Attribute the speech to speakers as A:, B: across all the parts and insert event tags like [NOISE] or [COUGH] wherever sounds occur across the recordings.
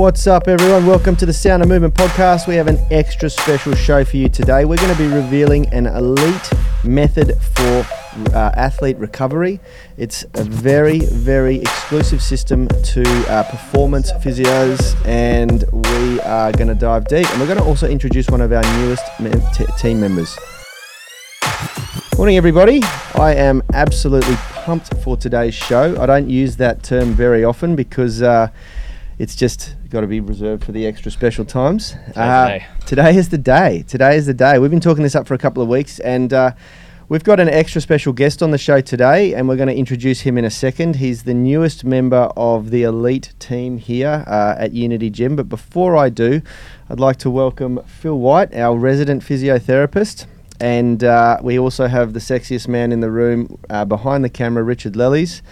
A: What's up, everyone? Welcome to the Sound of Movement podcast. We have an extra special show for you today. We're going to be revealing an elite method for uh, athlete recovery. It's a very, very exclusive system to uh, performance physios, and we are going to dive deep. And we're going to also introduce one of our newest t- team members. Morning, everybody. I am absolutely pumped for today's show. I don't use that term very often because uh, it's just got to be reserved for the extra special times. Uh, today is the day. Today is the day. We've been talking this up for a couple of weeks, and uh, we've got an extra special guest on the show today, and we're going to introduce him in a second. He's the newest member of the elite team here uh, at Unity Gym. But before I do, I'd like to welcome Phil White, our resident physiotherapist. And uh, we also have the sexiest man in the room uh, behind the camera, Richard Lellies.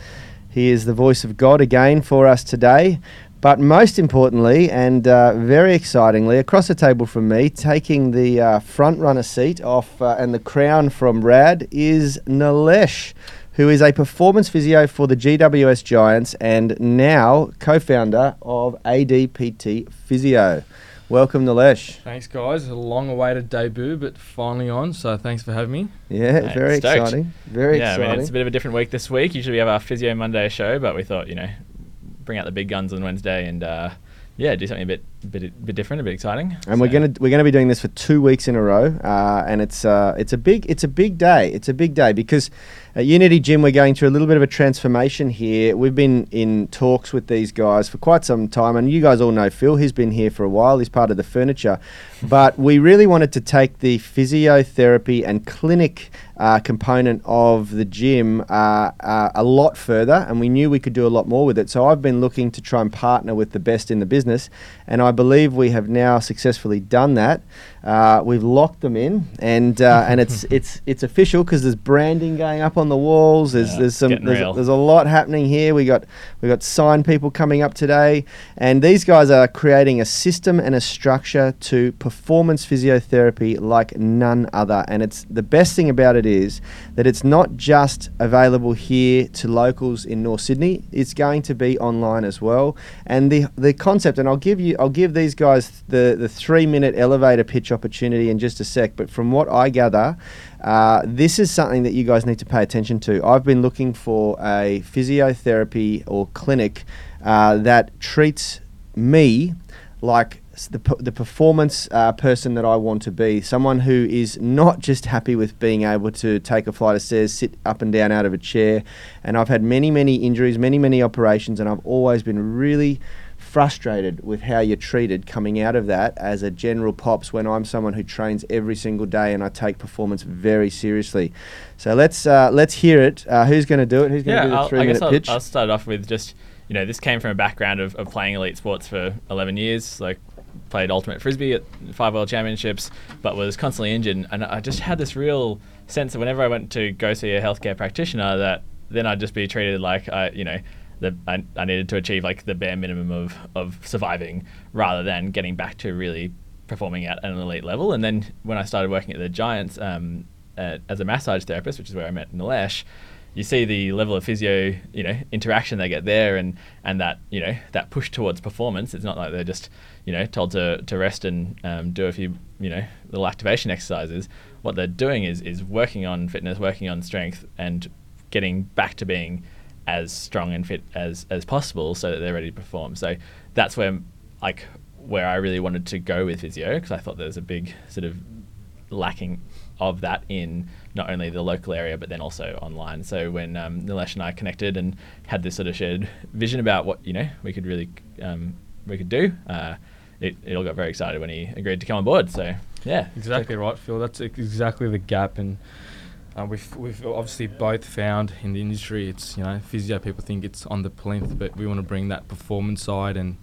A: He is the voice of God again for us today. But most importantly, and uh, very excitingly, across the table from me, taking the uh, front runner seat off uh, and the crown from Rad is Nilesh, who is a performance physio for the GWS Giants and now co founder of ADPT Physio. Welcome, Nilesh.
B: Thanks, guys. A long awaited debut, but finally on. So thanks for having me.
A: Yeah,
C: Mate,
A: very
C: stoked.
A: exciting. Very
C: yeah,
A: exciting.
C: I mean, it's a bit of a different week this week. Usually we have our Physio Monday show, but we thought, you know, bring out the big guns on Wednesday and, uh, yeah, do something a bit, bit, bit different, a bit exciting.
A: and we're gonna we're gonna be doing this for two weeks in a row, uh, and it's uh, it's a big it's a big day. It's a big day because at Unity Gym we're going through a little bit of a transformation here. We've been in talks with these guys for quite some time, and you guys all know Phil. He's been here for a while. He's part of the furniture, [LAUGHS] but we really wanted to take the physiotherapy and clinic uh, component of the gym uh, uh, a lot further, and we knew we could do a lot more with it. So I've been looking to try and partner with the best in the business, and I believe we have now successfully done that. Uh, we've locked them in, and uh, [LAUGHS] and it's it's it's official because there's branding going up on the walls. There's
C: Yeah,
A: there's some there's,
C: real.
A: there's a lot happening here. We got we got sign people coming up today, and these guys are creating a system and a structure to performance physiotherapy like none other. And it's the best thing about it is that it's not just available here to locals in North Sydney. It's going to be online as well. And the the concept, and I'll give you I'll give these guys the the three minute elevator pitch opportunity in just a sec. But from what I gather. Uh, this is something that you guys need to pay attention to. I've been looking for a physiotherapy or clinic uh, that treats me like the, the performance uh, person that I want to be. Someone who is not just happy with being able to take a flight of stairs, sit up and down out of a chair. And I've had many, many injuries, many, many operations, and I've always been really frustrated with how you're treated coming out of that as a general pops when I'm someone who trains every single day and I take performance very seriously. So let's uh, let's hear it. Uh, who's going to do it? Who's going to
C: Yeah,
A: do the
C: I'll,
A: three
C: I guess
A: minute
C: I'll,
A: pitch?
C: I'll start off with just, you know, this came from a background of, of playing elite sports for 11 years. Like, played ultimate frisbee at five world championships, but was constantly injured. And I just had this real sense that whenever I went to go see a healthcare practitioner, that then I'd just be treated like I, you know, the, I, I needed to achieve like the bare minimum of, of surviving rather than getting back to really performing at an elite level. And then when I started working at the Giants um, uh, as a massage therapist, which is where I met Nilesh, you see the level of physio, you know, interaction they get there, and and that you know that push towards performance. It's not like they're just you know told to, to rest and um, do a few you know little activation exercises. What they're doing is is working on fitness, working on strength, and getting back to being as strong and fit as as possible, so that they're ready to perform. So that's where like where I really wanted to go with physio because I thought there was a big sort of lacking of that in not only the local area but then also online. So when um, Nilesh and I connected and had this sort of shared vision about what you know we could really um, we could do, uh, it, it all got very excited when he agreed to come on board. So yeah,
B: Exactly right, Phil. That's exactly the gap, and uh, we've we've obviously both found in the industry it's you know physio people think it's on the plinth, but we want to bring that performance side and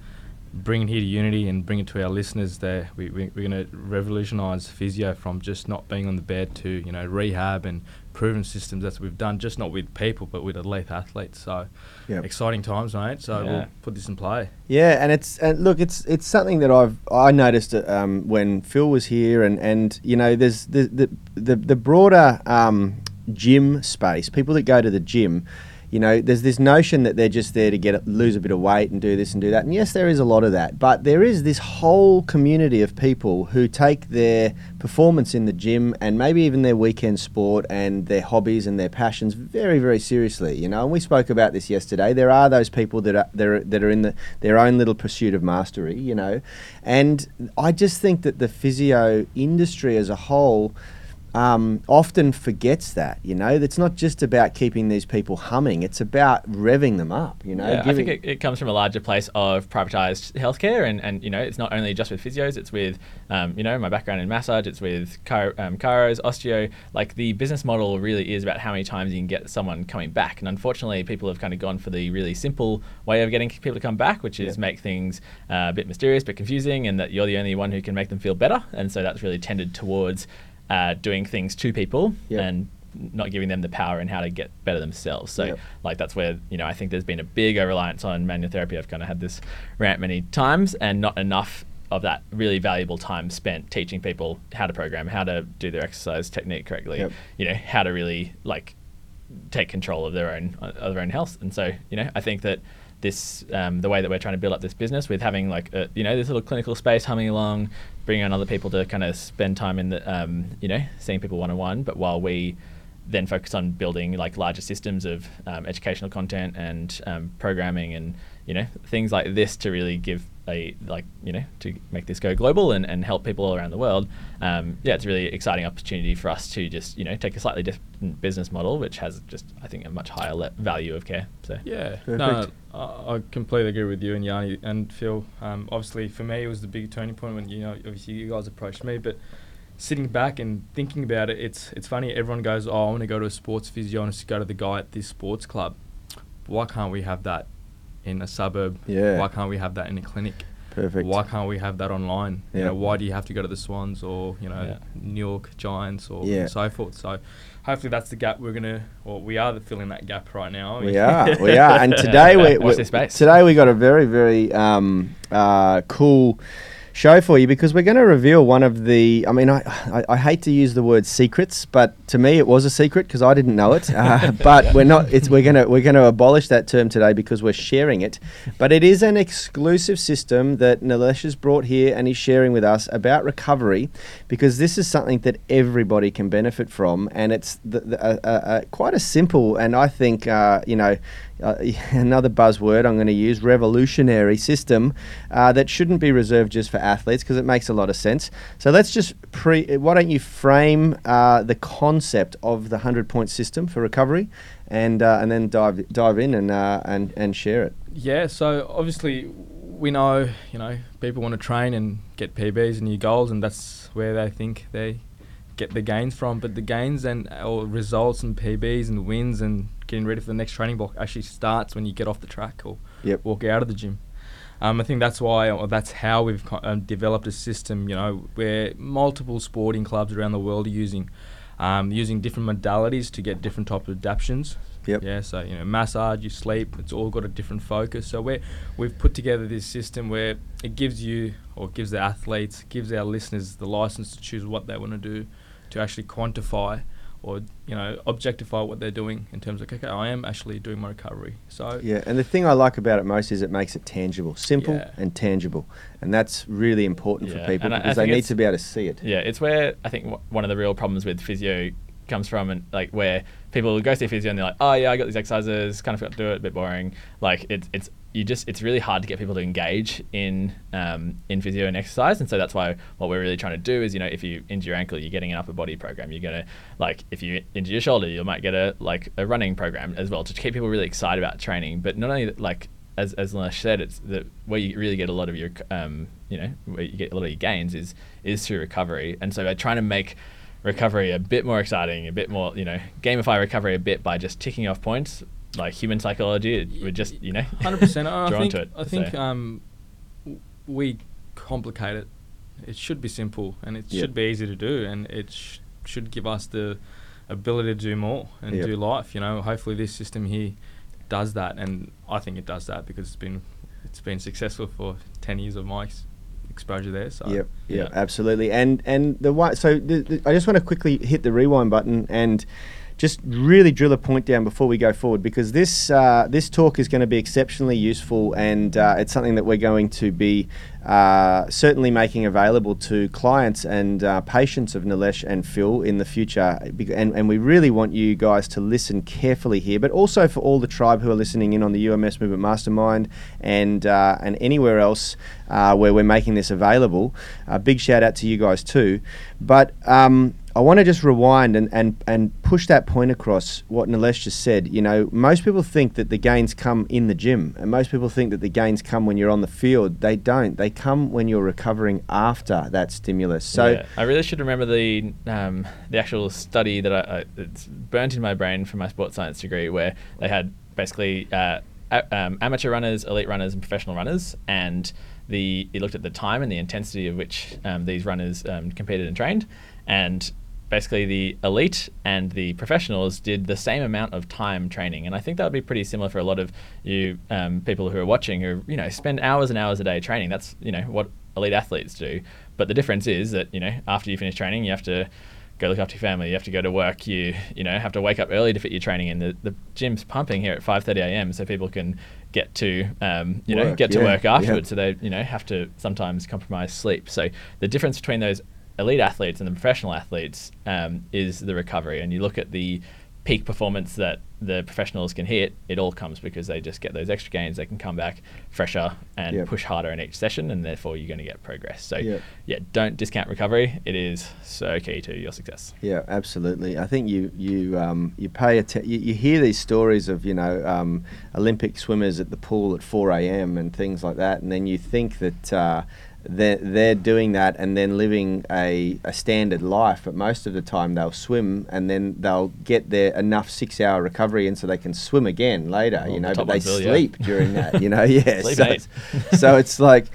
B: bring it here to Unity and bring it to our listeners. There, we, we we're going to revolutionise physio from just not being on the bed to you know rehab and proven systems. That's what we've done, just not with people, but with elite athletes. So
A: Yep.
B: exciting times, mate. So
C: Yeah.
B: we'll put this in play.
A: Yeah, and it's and look, it's it's something that I've I noticed it, um, when Phil was here, and and you know, there's the the the, the broader um, gym space. People that go to the gym, you know, there's this notion that they're just there to get lose a bit of weight and do this and do that. And yes, there is a lot of that, but there is this whole community of people who take their performance in the gym and maybe even their weekend sport and their hobbies and their passions very, very seriously. You know, and we spoke about this yesterday. There are those people that are that are, that are in the, their own little pursuit of mastery. You know, and I just think that the physio industry as a whole um, often forgets that. You know, it's not just about keeping these people humming; it's about revving them up. You know,
C: yeah, I think it, it, comes from a larger place of privatized healthcare, and, and you know, it's not only just with physios; it's with um, you know my background in massage, it's with um, chiros, osteo. Like the business model really is about how many times you can get someone coming back, and unfortunately, people have kind of gone for the really simple way of getting people to come back, which is make things uh, a bit mysterious, but confusing, and that you're the only one who can make them feel better, and so that's really tended towards uh, doing things to people yep. and not giving them the power and how to get better themselves. So, yep. like that's where you know I think there's been a big reliance on manual therapy. I've kind of had this rant many times, and not enough of that really valuable time spent teaching people how to program, how to do their exercise technique correctly. Yep. You know, how to really like take control of their own of their own health. And so, you know, I think that this um, the way that we're trying to build up this business with having like a, you know this little clinical space humming along, bringing on other people to kind of spend time in the um, you know seeing people one on one, but while we then focus on building like larger systems of um, educational content and um, programming and you know things like this to really give a like you know to make this go global and, and help people all around the world um, yeah it's a really exciting opportunity for us to just you know take a slightly different business model which has just I think a much higher le- value of care so.
B: Yeah. Perfect. no I, I completely agree with you and Yanni and Phil. Um, obviously for me it was the big turning point when you know obviously you guys approached me but sitting back and thinking about it it's it's funny everyone goes oh I want to go to a sports physio I want to go to the guy at this sports club. Why can't we have that in a suburb?
A: Yeah.
B: Why can't we have that in a clinic?
A: Perfect.
B: Why can't we have that online? Yeah. You know, why do you have to go to the Swans or you know yeah. New York Giants or yeah. so forth? So hopefully that's the gap we're gonna or we are filling that gap right now.
A: We are, we are, and [LAUGHS] today we, we today we got a very very um, uh, cool show for you because we're going to reveal one of the. I mean, I, I, I, hate to use the word secrets, but to me it was a secret because I didn't know it. [LAUGHS] Uh, but we're not. It's we're gonna we're gonna abolish that term today because we're sharing it. But it is an exclusive system that Nilesh has brought here and he's sharing with us about recovery because this is something that everybody can benefit from, and it's the, the, uh, uh, quite a simple and I think uh, you know uh, [LAUGHS] another buzzword I'm going to use, revolutionary system uh, that shouldn't be reserved just for athletes because it makes a lot of sense. So let's just pre. Why don't you frame uh, the concept of the hundred point system for recovery, and uh, and then dive dive in and uh, and and share it.
B: Yeah. So obviously we know you know people want to train and get PBs and new goals, and that's where they think they get the gains from. But the gains and or results and PBs and wins and getting ready for the next training block actually starts when you get off the track or
A: yep.
B: walk out of the gym. Um, I think that's why, or that's how we've um, developed a system. You know, where multiple sporting clubs around the world are using, um, using different modalities to get different type of adaptations.
A: Yep.
B: Yeah. So you know, massage, you sleep. It's all got a different focus. So we we've put together this system where it gives you, or gives the athletes, gives our listeners the license to choose what they want to do, to actually quantify or you know objectify what they're doing in terms of okay I am actually doing my recovery so
A: yeah and the thing I like about it most is it makes it tangible simple yeah. and tangible and that's really important yeah. for people and because they need to be able to see it
C: yeah it's where I think w- one of the real problems with physio comes from and like where people go see physio and they're like oh yeah I got these exercises kind of forgot to do it a bit boring like it's it's you just it's really hard to get people to engage in um, in physio and exercise, and so that's why what we're really trying to do is you know if you injure your ankle, you're getting an upper body program. You're gonna like if you injure your shoulder, you might get a like a running program as well to keep people really excited about training. But not only like as as Lash said, it's the where you really get a lot of your um, you know where you get a lot of your gains is is through recovery, and so by trying to make recovery a bit more exciting, a bit more, you know, gamify recovery a bit by just ticking off points like human psychology. We're just you know, [LAUGHS]
B: hundred percent. I think it, I think so. um, we complicate it. It should be simple and it yep. should be easy to do, and it sh- should give us the ability to do more and yep. do life. You know, hopefully this system here does that, and I think it does that because it's been it's been successful for ten years of my exposure there. So
A: yep, yep, yeah, absolutely. And and the one, so the, the, I just want to quickly hit the rewind button and just really drill a point down before we go forward because this uh, this talk is going to be exceptionally useful and uh, it's something that we're going to be uh, certainly making available to clients and uh, patients of Nilesh and Phil in the future. And, and we really want you guys to listen carefully here, but also for all the tribe who are listening in on the UMS Movement Mastermind and uh, and anywhere else uh, where we're making this available. A big shout out to you guys too. But um, I want to just rewind and, and, and push that point across what Nilesh just said. You know, most people think that the gains come in the gym, and most people think that the gains come when you're on the field. They don't. They come when you're recovering after that stimulus. So
C: yeah, I really should remember the um, the actual study that I, I, it's burnt in my brain from my sports science degree, where they had basically uh, a, um, amateur runners, elite runners, and professional runners, and the it looked at the time and the intensity of which um, these runners um, competed and trained, and basically the elite and the professionals did the same amount of time training. And i think that would be pretty similar for a lot of you um, people who are watching who you know spend hours and hours a day training. That's you know what elite athletes do. But the difference is that you know after you finish training you have to go look after your family you have to go to work you you know have to wake up early to fit your training in. The, the gym's pumping here at 5.30 a.m so people can get to um, you know
A: Work,
C: get to
A: yeah,
C: work afterwards
A: yeah.
C: so they you know have to sometimes compromise sleep. So the difference between those elite athletes and the professional athletes um, is the recovery. And you look at the peak performance that the professionals can hit, it all comes because they just get those extra gains. They can come back fresher and
A: Yep.
C: push harder in each session, and therefore you're going to get progress. So,
A: Yep.
C: yeah, don't discount recovery. It is so key to your success.
A: Yeah, absolutely. I think you you um, you pay atten- you, you hear these stories of you know um, Olympic swimmers at the pool at 4 a.m. and things like that, and then you think that. Uh, they're, they're doing that and then living a, a standard life, but most of the time they'll swim and then they'll get their enough six hour recovery in so they can swim again later,
C: Well,
A: you know,
C: top
A: but they
C: ones will, yeah.
A: sleep during that, you know, [LAUGHS] yeah.
C: Sleep
A: so, it's, so it's like,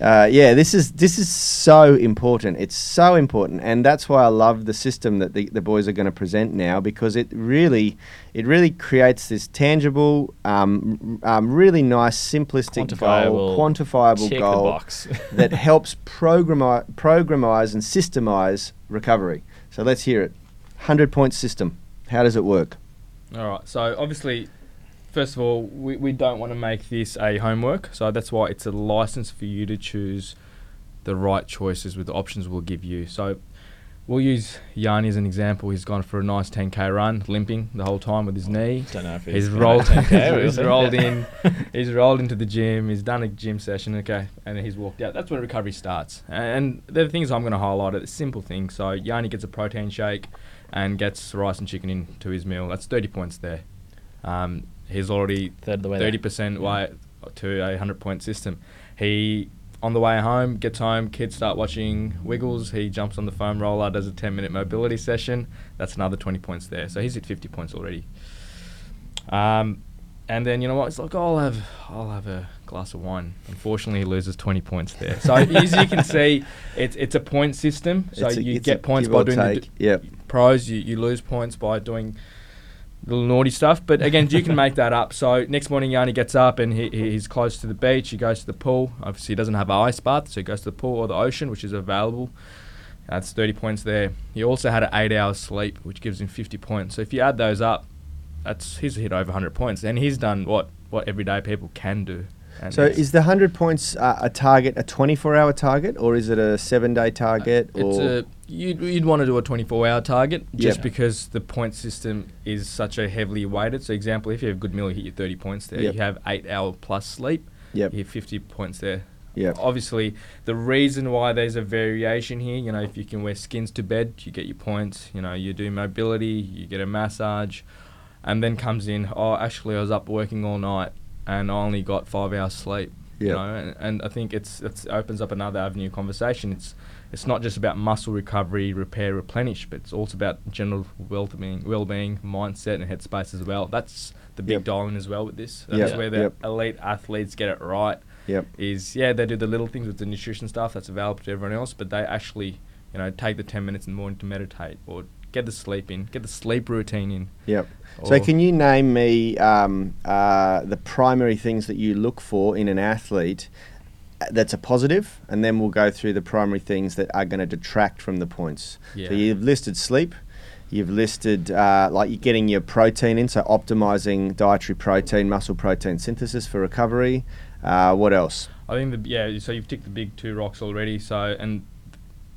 A: uh, yeah, this is this is so important. It's so important, and that's why I love the system that the, the boys are going to present now because it really it really creates this tangible, um, um, really nice, simplistic goal,
C: Quantifiable,
A: quantifiable goal
C: box. [LAUGHS]
A: that helps programi- programize and systemize recovery. So let's hear it. Hundred point system. How does it work?
B: All right. So obviously, first of all, we, we don't want to make this a homework. So that's why it's a license for you to choose the right choices with the options we'll give you. So we'll use Yanni as an example. He's gone for a nice 10k run, limping the whole time with his knee.
C: Don't know if he's, [LAUGHS]
B: He's rolled.
C: have 10K, we'll
B: he's rolled in. [LAUGHS] He's rolled into the gym. He's done a gym session. Okay, and he's walked out. That's when recovery starts. And the things I'm going to highlight are the simple things. So Yanni gets a protein shake and gets rice and chicken into his meal. That's 30 points there. Um, he's already
C: of the way
B: 30% way to a 100 point system. He on the way home, gets home, kids start watching Wiggles. He jumps on the foam roller, does a 10 minute mobility session. That's another 20 points there. So he's at 50 points already. Um, and then you know what? It's like I'll have I'll have a glass of wine. Unfortunately, he loses 20 points there. So [LAUGHS] as you can see, it's it's a point system. So
A: a-
B: you get points by doing the d-
A: Yep.
B: pros. You, you lose points by doing little naughty stuff. But again, you can make that up. So next morning, Yanni gets up and he, he- he's close to the beach. He goes to the pool. Obviously, he doesn't have an ice bath, so he goes to the pool or the ocean, which is available. That's 30 points there. He also had an eight hours sleep, which gives him 50 points. So if you add those up, that's he's hit over 100 points, and he's done what what everyday people can do. And
A: So
B: it's-
A: is the hundred points uh, a target, a twenty-four hour target, or is it a seven-day target?
B: It's
A: or
B: a you'd, you'd want to do a 24 hour target just
A: Yep.
B: because the point system is such a heavily weighted. So, example, if you have a good meal, you hit your 30 points there.
A: Yep.
B: You have eight hour plus sleep,
A: yep,
B: you hit 50 points there.
A: yep,
B: Obviously, the reason why there's a variation here, you know, if you can wear skins to bed, you get your points. You know, you do mobility, you get a massage, and then comes in, oh, actually, I was up working all night and I only got five hours sleep. You know, and, and I think it's it's opens up another avenue of conversation. It's it's not just about muscle recovery, repair, replenish, but it's also about general well-being, well-being, mindset, and headspace as well. That's the big
A: Yep.
B: dial-in as well with this. That's
A: Yep.
B: where the
A: Yep.
B: elite athletes get it right
A: yep,
B: is yeah they do the little things with the nutrition stuff that's available to everyone else, but they actually you know take the ten minutes in the morning to meditate or get the sleep in, get the sleep routine in.
A: yep. So can you name me um, uh, the primary things that you look for in an athlete uh, that's a positive, and then we'll go through the primary things that are going to detract from the points.
B: yeah.
A: So you've listed sleep, You've listed uh, like you're getting your protein in, so optimizing dietary protein, muscle protein synthesis for recovery. Uh, what else?
B: I think the yeah. So you've ticked the big two rocks already. So and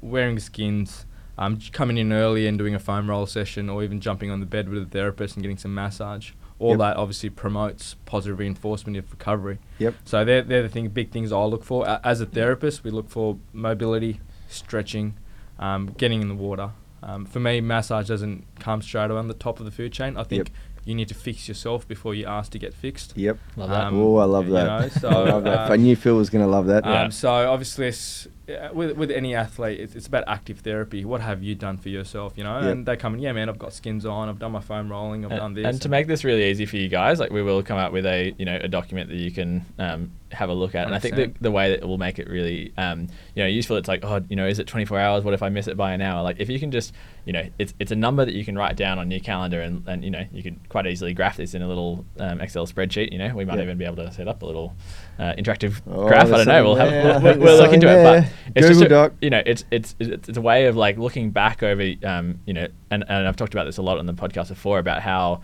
B: wearing skins, um, j- coming in early and doing a foam roll session, or even jumping on the bed with a therapist and getting some massage. All
A: Yep.
B: that obviously promotes positive reinforcement of recovery.
A: Yep.
B: So they're they're the thing, big things I look for A- as a therapist. We look for mobility, stretching, um, getting in the water. Um, for me, massage doesn't come straight away on the top of the food chain. I think
A: Yep.
B: you need to fix yourself before you ask to get fixed.
A: Yep.
C: Love that.
B: Um,
A: oh, I love
B: you
A: that.
B: know, so, [LAUGHS]
A: I love that. I knew Phil was going to love that.
C: Yeah.
B: Um, so obviously, it's, with with any athlete, it's, it's about active therapy. What have you done for yourself? You know,
A: Yep.
B: and they come in, yeah, man, I've got skins on, I've done my foam rolling, I've done this.
C: and to make this really easy for you guys, like we will come out with a you know a document that you can um, have a look at. And I think the, the way that it will make it really um, you know useful, it's like oh you know is it 24 hours? What if I miss it by an hour? Like if you can just you know it's it's a number that you can write down on your calendar and, and you know you can quite easily graph this in a little um, Excel spreadsheet. You know we might
A: Yeah.
C: even be able to set up a little uh, interactive
A: Oh,
C: graph. I don't know. We'll
A: something
C: have we'll, we'll, we'll look into
A: something
C: it, but it's just a-
A: Doc.
C: you know, it's it's it's it's a way of like looking back over, um, you know, and, and I've talked about this a lot on the podcast before about how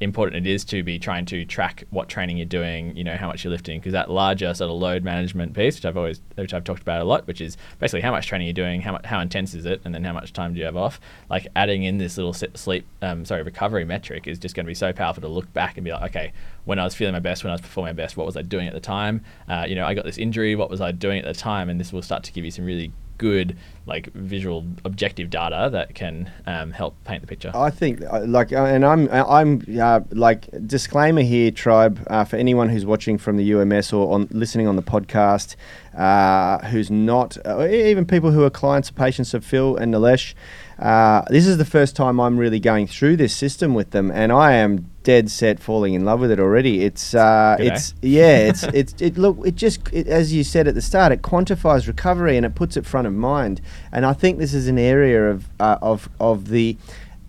C: important it is to be trying to track what training you're doing, you know, how much you're lifting, because that larger sort of load management piece, which I've always, which I've talked about a lot, which is basically how much training you're doing, how much, how intense is it, and then how much time do you have off. Like adding in this little sleep, um, sorry, recovery metric is just going to be so powerful to look back and be like, okay, when I was feeling my best, when I was performing my best, what was I doing at the time? Uh, you know, I got this injury, what was I doing at the time? And this will start to give you some really good, like visual, objective data that can um, help paint the picture.
A: I think, uh, like, uh, and I'm, uh, I'm, uh, like, disclaimer here, tribe, uh, for anyone who's watching from the UMS or on listening on the podcast, uh, who's not, even people who are clients or patients of Phil and Nilesh. Uh, this is the first time I'm really going through this system with them, and I am dead set falling in love with it already. It's, uh,
C: Good, eh?
A: it's, yeah, it's, [LAUGHS] it's, it look, it just, it, as you said at the start, it quantifies recovery and it puts it front of mind. And I think this is an area of, uh, of, of the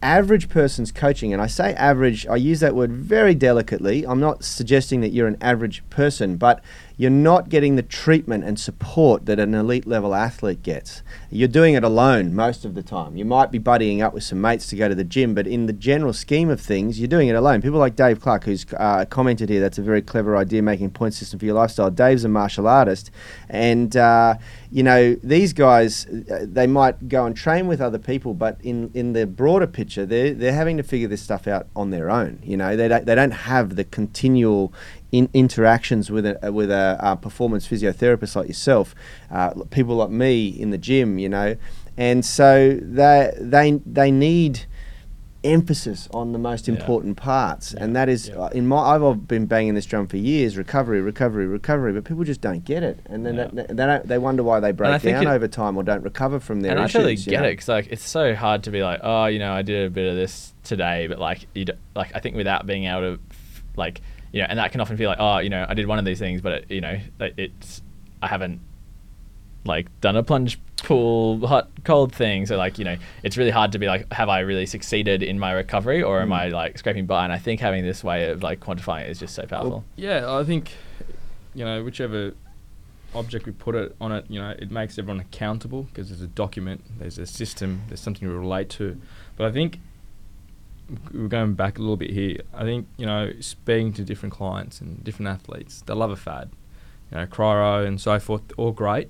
A: average person's coaching, and I say average, I use that word very delicately. I'm not suggesting that you're an average person, but you're not getting the treatment and support that an elite level athlete gets. You're doing it alone most of the time. You might be buddying up with some mates to go to the gym, but in the general scheme of things, you're doing it alone. People like Dave Clark, who's uh, commented here, that's a very clever idea, making point system for your lifestyle. Dave's a martial artist, and uh, you know these guys, uh, they might go and train with other people, but in in the broader picture, they're they're having to figure this stuff out on their own. You know, they don't they don't have the continual in interactions with a with a uh, performance physiotherapist like yourself, uh, people like me in the gym, you know, and so they they they need emphasis on the most
C: Yeah.
A: important parts, and that is
C: yeah.
A: in my I've been banging this drum for years: recovery, recovery, recovery. But people just don't get it, and then
C: Yeah.
A: they, they don't they wonder why they break down
C: it-
A: over time or don't recover from their
C: and I
A: issues.
C: totally
A: you
C: get
A: know?
C: it because like it's so hard to be like, oh, you know, I did a bit of this today, but like you like I think without being able to like you know, and that can often feel like, oh, you know, I did one of these things, but it, you know, it's I haven't like done a plunge pool hot cold thing so like you know it's really hard to be like have i really succeeded in my recovery or am
A: Mm.
C: i like scraping by and i think having this way of like quantifying it is just so powerful
B: Yeah, I think you know whichever object we put it on it, you know, it makes everyone accountable because there's a document, there's a system, there's something to relate to. But I think we're going back a little bit here. I think you know, speaking to different clients and different athletes, they love a fad. You know, cryo and so forth, all great,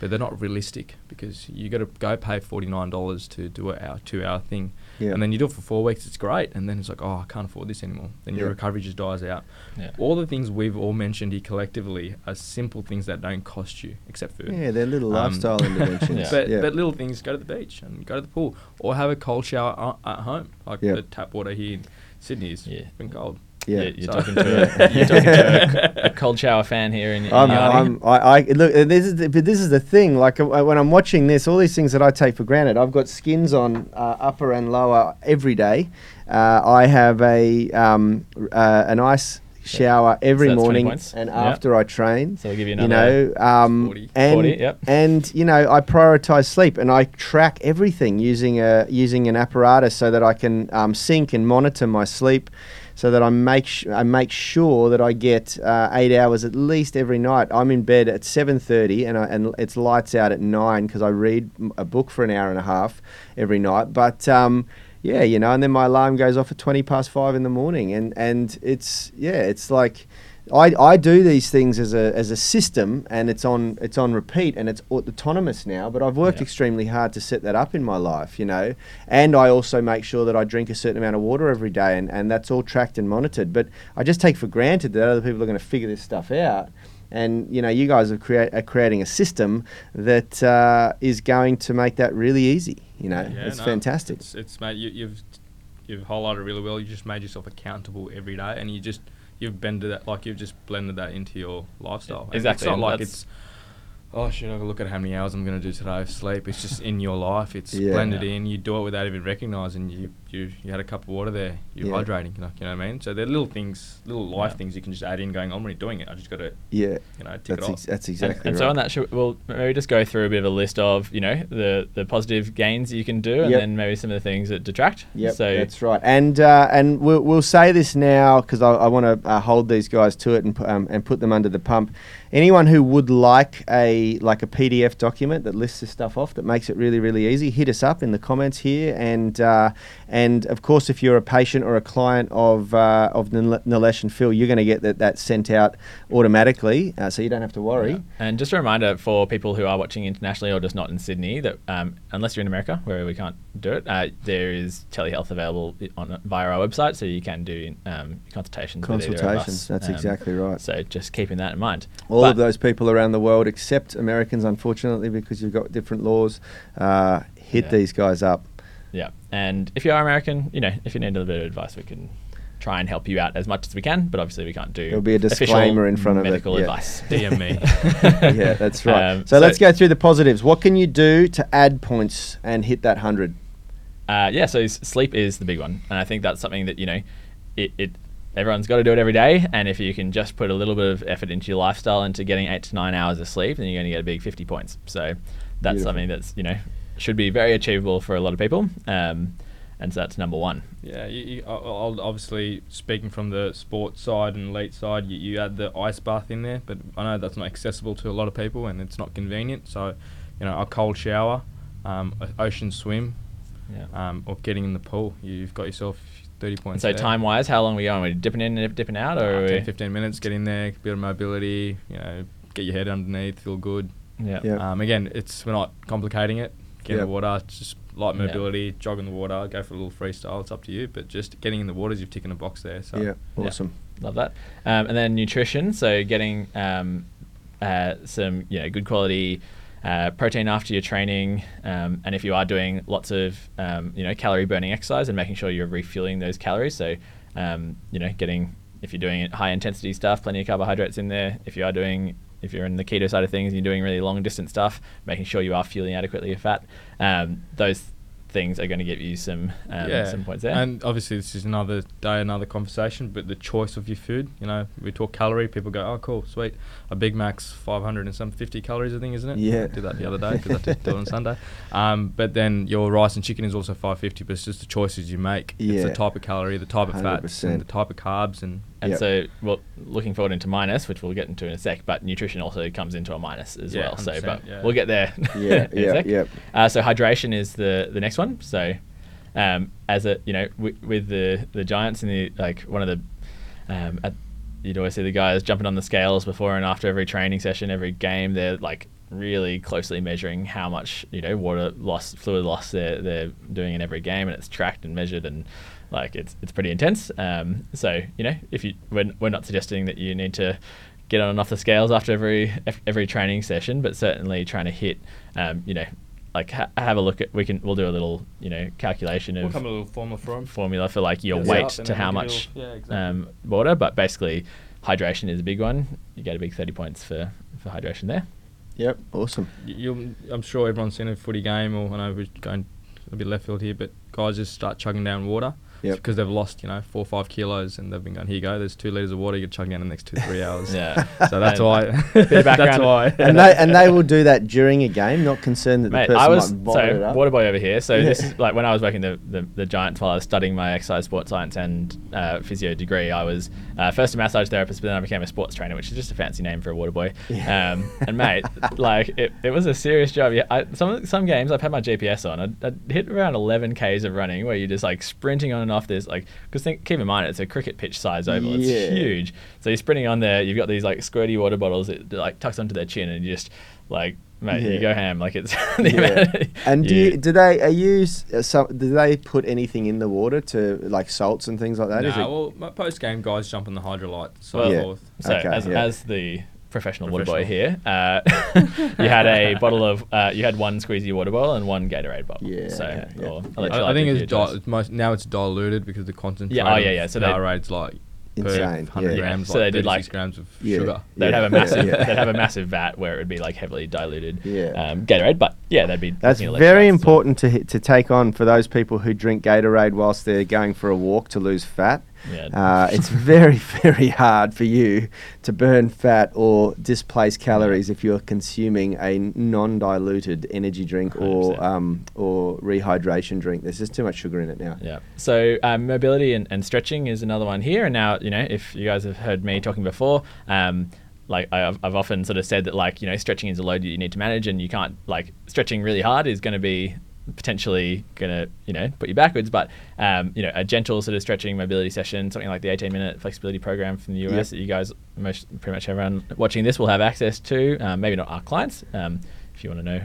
B: but they're not realistic because you got to go pay forty nine dollars to do a hour, two hour thing,
A: Yeah.
B: and then you do it for four weeks. It's great, and then it's like, oh, I can't afford this anymore. Then your recovery just dies out.
C: yeah
B: All the things we've all mentioned here collectively are simple things that don't cost you, except food.
A: yeah, they're little
B: Um,
A: lifestyle [LAUGHS] interventions.
C: Yeah.
B: But,
A: yeah.
B: but little things, go to the beach and go to the pool, or have a cold shower at home. Like
A: Yeah.
B: the tap water here in Sydney is
C: Yeah.
B: been cold.
A: Yeah.
C: you're, you're talking to a, [LAUGHS] you're talking to a, a cold shower fan here in, in
A: I'm, I'm, I, I look. This is the, but this is the thing. Like uh, when I'm watching this, all these things that I take for granted. I've got skins on uh, upper and lower every day. Uh, I have a um, uh, an ice shower every
C: that's 20
A: morning and
C: Yep.
A: after I train.
C: so we'll give you
A: You
C: another
A: know, um,
B: 40.
A: and
C: 40, yep.
A: and you know, I prioritize sleep and I track everything using a using an apparatus so that I can um, sync and monitor my sleep, so that I make sh- I make sure that I get uh, eight hours at least every night. I'm in bed at seven thirty and I, and it's lights out at nine because I read a book for an hour and a half every night. But um, yeah, you know, and then my alarm goes off at twenty past five in the morning, and and it's yeah, it's like. I, I do these things as a, as a system and it's on it's on repeat and it's autonomous now but I've worked
C: Yeah.
A: extremely hard to set that up in my life you know and I also make sure that I drink a certain amount of water every day and, and that's all tracked and monitored but I just take for granted that other people are going to figure this stuff out and you know you guys are, create, are creating a system that uh, is going to make that really easy you know
B: Yeah,
A: it's
B: no,
A: fantastic
B: It's, it's mate, you, you've you've highlighted really well. You just made yourself accountable every day, and you just you've blended that like you've just blended that into your lifestyle. And
C: Exactly,
B: It's not
C: and
B: like
C: that's-
B: it's oh shit, I gotta look at how many hours I'm gonna do today of sleep. It's just in your life. It's
A: Yeah.
B: blended
C: Yeah.
B: in. You do it without even recognizing you you you had a cup of water there. You're
A: Yeah.
B: hydrating. You know, you know what I mean. So they're little things, little life
C: Yeah.
B: things you can just add in. Going, I'm already doing it. I just gotta
A: yeah
B: you know tick
A: that's
B: it
A: ex-
B: off.
A: that's
C: And-
A: exactly
C: and,
A: right
C: so on that, should, we'll maybe just go through a bit of a list of you know the the positive gains you can do, and
A: Yep.
C: then maybe some of the things that detract.
A: Yeah,
C: So
A: that's right. And uh, and we'll, we'll say this now because I, I want to uh, hold these guys to it and um, and put them under the pump. Anyone who would like a like a PDF document that lists this stuff off that makes it really really easy, hit us up in the comments here. And uh, and of course, if you're a patient or a client of uh, of Nil- Nilesh and Phil, you're going to get that that sent out automatically, uh, so you don't have to worry.
C: Yeah. And just a reminder for people who are watching internationally or just not in Sydney that um, unless you're in America, where we can't do it, uh, there is telehealth available on via our website, so you can do um, consultations.
A: Consultations. That's
C: Um,
A: exactly right.
C: So just keeping that in mind.
A: all
C: But-
A: of those people around the world, except Americans, unfortunately, because you've got different laws, uh, hit
C: Yeah.
A: these guys up.
C: Yeah, and if you are American, you know, if you need a little bit of advice, we can try and help you out as much as we can. But obviously, we can't do.
A: There'll be a disclaimer in front of it,
C: medical
A: yeah.
C: advice. [LAUGHS]
B: DM me. [LAUGHS]
A: yeah, that's right.
C: Um,
A: so, let's go through the positives. What can you do to add points and hit that hundred?
C: Uh, yeah, so sleep is the big one, and I think that's something that you know, it, it everyone's got to do it every day, and if you can just put a little bit of effort into your lifestyle into getting eight to nine hours of sleep, then you're going to get a big fifty points. So that's
A: Beautiful.
C: something that's you know should be very achievable for a lot of people, um, and so that's number one.
B: Yeah, you, you, I'll- I'll obviously speaking from the sports side and elite side, you, you add the ice bath in there, but I know that's not accessible to a lot of people and it's not convenient. So, you know, a cold shower, um, a ocean swim,
C: Yeah.
B: um, or getting in the pool, you've got yourself 30
C: And
B: points.
C: so time wise, how long are we going? Are we dipping in and dipping out,
B: Uh,
C: or are
B: 10,
C: we,
B: 15 minutes, get in there, bit of mobility, you know, get your head underneath, feel good.
C: yeah.
A: Yeah.
B: Um, again, it's we're not complicating it. Get in the water, just light
C: Yeah.
B: mobility, jog in the water, go for a little freestyle. It's up to you, but just getting in the waters, you've taken a box there. So
A: yeah,
C: Yeah.
A: awesome.
C: Love that. Um, and then nutrition, so getting um, uh, some you know good quality uh, protein after your training, um, and if you are doing lots of um, you know calorie burning exercise and making sure you're refueling those calories, so um, you know getting if you're doing high intensity stuff, plenty of carbohydrates in there. If you are doing if you're in the keto side of things and you're doing really long distance stuff, making sure you are fueling adequately your fat, um, those things are going to give you some um, some points there.
B: And obviously, this is another day, another conversation. But the choice of your food, you know, we talk calorie. People go, "Oh, cool, sweet." A Big Mac's 500 and some 50 calories, I think, isn't it?
A: Yeah.
B: I did that the other day because I did it on Sunday. [LAUGHS] Um, but then your rice and chicken is also 550. But it's just the choices you make.
A: Yeah.
B: It's the type of calorie, the type of fats,
A: 100%.
B: and the type of carbs, and
C: And
A: Yep.
C: so, well, looking forward into minus, which we'll get into in a sec, but nutrition also comes into a minus as
B: Yeah,
C: well. So, but
B: yeah.
C: we'll get there. [LAUGHS]
A: Yeah,
C: in a
A: yeah,
C: sec.
A: yeah.
C: Uh, so hydration is the the next one. So, um, as a you know, w- with the the giants and the like, one of the um, at, you'd always see the guys jumping on the scales before and after every training session, every game. They're like really closely measuring how much you know water loss, fluid loss they're they're doing in every game, and it's tracked and measured and like it's it's pretty intense. Um, so you know, if you we're, we're not suggesting that you need to get on and off the scales after every every training session, but certainly trying to hit, um, you know, like ha- have a look at we can we'll do a little you know calculation
B: we'll
C: of
B: come a little formula for 'em.
C: formula for like your
B: Yes,
C: weight to how
B: we can do
C: much
B: yeah, exactly.
C: um, water, but basically hydration is a big one. You get a big thirty points for for hydration there.
A: Yep, awesome.
B: You'll, I'm sure everyone's seen a footy game, or I know we're going a bit left field here, but guys just start chugging down water.
A: Yep.
B: because they've lost you know four or five kilos and they've been going here you go there's two liters of water you can chug down in the next two three [LAUGHS] hours
C: Yeah.
B: so that's why [LAUGHS] that's why
A: and they and they will do that during a game, not concerned that the
C: Mate,
A: person
C: I was
A: might vomit
C: so
A: up.
C: water boy over here. So
A: Yeah.
C: this is like when I was working the, the the Giants while I was studying my exercise sports science and uh, physio degree. I was uh, first a massage therapist, but then I became a sports trainer, which is just a fancy name for a water boy.
A: Yeah.
C: Um, and mate, [LAUGHS] like it, it was a serious job. Yeah, I, some some games I've had my GPS on. I'd, I'd hit around 11 k's of running where you're just like sprinting on and off this like because think keep in mind it's a cricket pitch size oval.
A: Yeah.
C: It's huge. So you're sprinting on there. You've got these like squirty water bottles that like tucks onto their chin, and you just like mate,
A: Yeah.
C: you go ham. Like it's [LAUGHS] the
A: Yeah.
C: amount-
A: And do you, do they are you s- uh, some do they put anything in the water to like salts and things like that? Is
B: nah,
A: it-
B: well post game guys jump on the Hydralyte. so
C: Well,
A: Yeah.
B: forth
C: So
A: Okay,
C: as,
A: yeah.
C: as the professional water boy here, uh, [LAUGHS] you had a [LAUGHS] bottle of uh, you had one squeezy water bottle and one Gatorade bottle.
A: Yeah,
C: So
A: okay, yeah.
C: or
B: I, I think it's, di- it's most, now it's diluted because the concentrate
C: Yeah, oh,
B: of
C: yeah, yeah, so they-
B: Powerades like
A: Insane,
B: per 100
A: yeah.
B: grams
C: So
B: like
C: they did,
B: 36
C: like-
B: grams of
A: Yeah.
B: sugar
C: They'd
A: Yeah,
C: have a massive
A: yeah.
C: they'd have a massive vat where it would be like heavily diluted
A: Yeah.
C: um, Gatorade, but yeah, they'd be
A: That's very
C: electrolytes well.
A: important to to take on for those people who drink Gatorade whilst they're going for a walk to lose fat.
C: Yeah.
A: Uh, it's very [LAUGHS] very hard for you to burn fat or displace calories if you're consuming a non-diluted energy drink or
C: 100%.
A: um, or rehydration drink. There's just too much sugar in it now.
C: Yeah. So um, mobility and, and stretching is another one here. And now, you know, if you guys have heard me talking before, um, like I've, I've often sort of said that like, you know, stretching is a load that you need to manage and you can't like stretching really hard is going to be potentially going to, you know, put you backwards. But, um, you know, a gentle sort of stretching mobility session, something like the 18 minute flexibility program from the US
A: Yep.
C: that you guys, most, pretty much everyone watching this will have access to, um, maybe not our clients, um, if you want to know.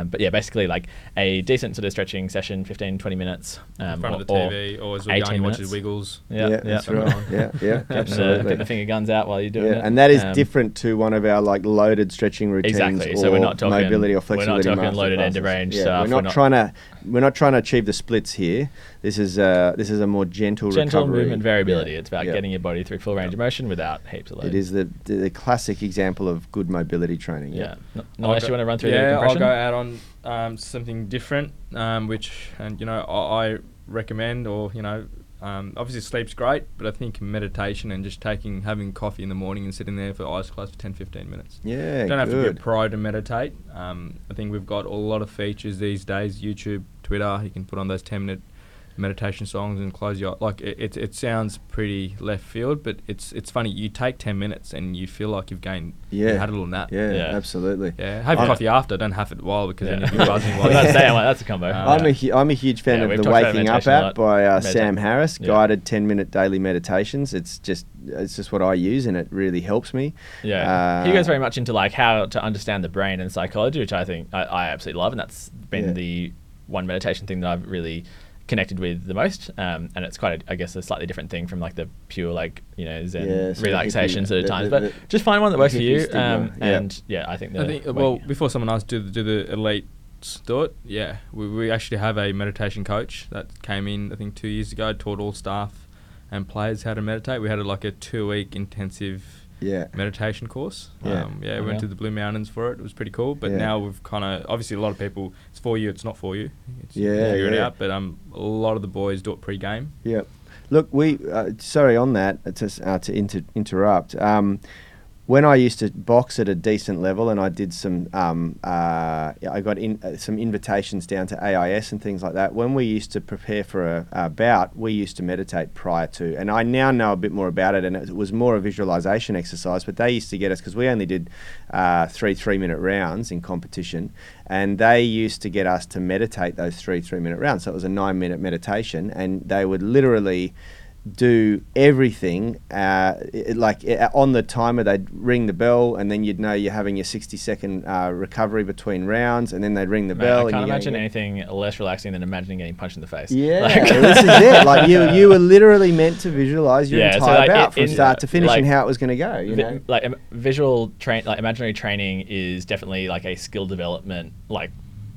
C: Um, but yeah, basically like a decent sort of stretching session, 15, 20 minutes. Um,
B: in front
C: or,
B: of the TV or as
C: 18
B: Yanni watches
C: minutes.
B: Wiggles
C: Yeah, yeah,
A: that's
C: yeah.
A: right. Yeah, yeah,
C: Get the,
A: absolutely.
C: get the finger guns out while you're doing
A: Yeah,
C: it.
A: and that is
C: Um,
A: different to one of our like loaded stretching routines
C: Exactly.
A: or
C: So we're not talking-
A: mobility or
C: we're not
A: flexibility.
C: talking
A: master
C: loaded end of range
A: Yeah,
C: stuff,
A: We're
C: we're
A: not,
C: not-
A: trying to we're not trying to achieve the splits here. This is uh this is a more gentle,
C: gentle
A: recovery.
C: movement variability.
A: Yeah,
C: It's about
A: yeah.
C: getting your body through full range of motion without heaps of load.
A: It is the, the the classic example of good mobility training.
C: Yeah.
A: Yeah.
C: N- Unless
B: I'll
C: you want to run through
B: yeah,
C: the compression.
B: I'll go out on um, something different, um, which and you know I, I recommend, or you know, um, obviously sleep's great, but I think meditation and just taking having coffee in the morning and sitting there for eyes closed for 10, 15 minutes.
A: Yeah,
B: don't have to be a pro to meditate. Um, I think we've got a lot of features these days. YouTube, Twitter, you can put on those ten minute meditation songs and close your like it, it, it sounds pretty left field but it's it's funny you take 10 minutes and you feel like you've gained you
A: Yeah.
B: had a little nap
A: Yeah,
C: Yeah.
A: absolutely.
B: yeah, have
A: I'm-
B: coffee after. Don't have it while because then you're be buzzing. While
C: was about
B: you-
C: say, I'm like, that's a combo.
B: Um,
A: I'm a hu- I'm a huge fan
C: Yeah,
A: of the Waking Up app by uh, Sam Harris,
C: Yeah.
A: guided 10 minute daily meditations. It's just it's just what I use and it really helps me.
C: Yeah,
A: Uh,
C: he goes very much into like how to understand the brain and psychology, which I think I, I absolutely love, and that's been
A: Yeah.
C: the one meditation thing that I've really connected with the most. Um, and it's quite, a, I guess, a slightly different thing from like the pure like you know Zen
A: Yeah, sort of
C: relaxation
A: hippie-
C: sort of
A: the-
C: times.
A: the-
C: but
A: the
C: just find one that works for you. Um,
A: yeah.
C: And yeah, I think. The
B: I think
C: way-
B: well before someone else do the, do the elite do it. Yeah, we, we actually have a meditation coach that came in I think two years ago, taught all staff and players how to meditate. We had a, like a two week intensive
A: Yeah.
B: meditation course.
A: Yeah.
B: um, yeah. We
C: Okay.
B: went to the Blue Mountains for it. It was pretty cool. But
A: Yeah.
B: now we've kind of obviously a lot of people. It's for you. It's not for you. It's, you
A: Yeah,
B: figure it out. But um, a lot of the boys do it pre-game.
A: Yeah. Look, we uh, sorry on that uh, to uh, to inter- interrupt. Um, when I used to box at a decent level, and I did some, um, uh, I got in uh, some invitations down to AIS and things like that. When we used to prepare for a, a bout, we used to meditate prior to, and I now know a bit more about it. And it was more a visualization exercise, but they used to get us because we only did uh, three three-minute rounds in competition, and they used to get us to meditate those three three-minute rounds. So it was a nine-minute meditation, and they would literally do everything uh, it- like uh, on the timer they'd ring the bell and then you'd know you're having your 60 second uh, recovery between rounds and then they'd ring the bell
C: I can't imagine anything less relaxing than imagining getting punched in the face.
A: yeah
C: Like- [LAUGHS]
A: this is it like you [LAUGHS] you were literally meant to visualize your
C: Yeah, so,
A: entire
C: like,
A: bout
C: it-
A: from
C: in-
A: start to finish
C: like,
A: and how it was going to go you
C: Vi-
A: know
C: like visual train like imaginary training is definitely like a skill development like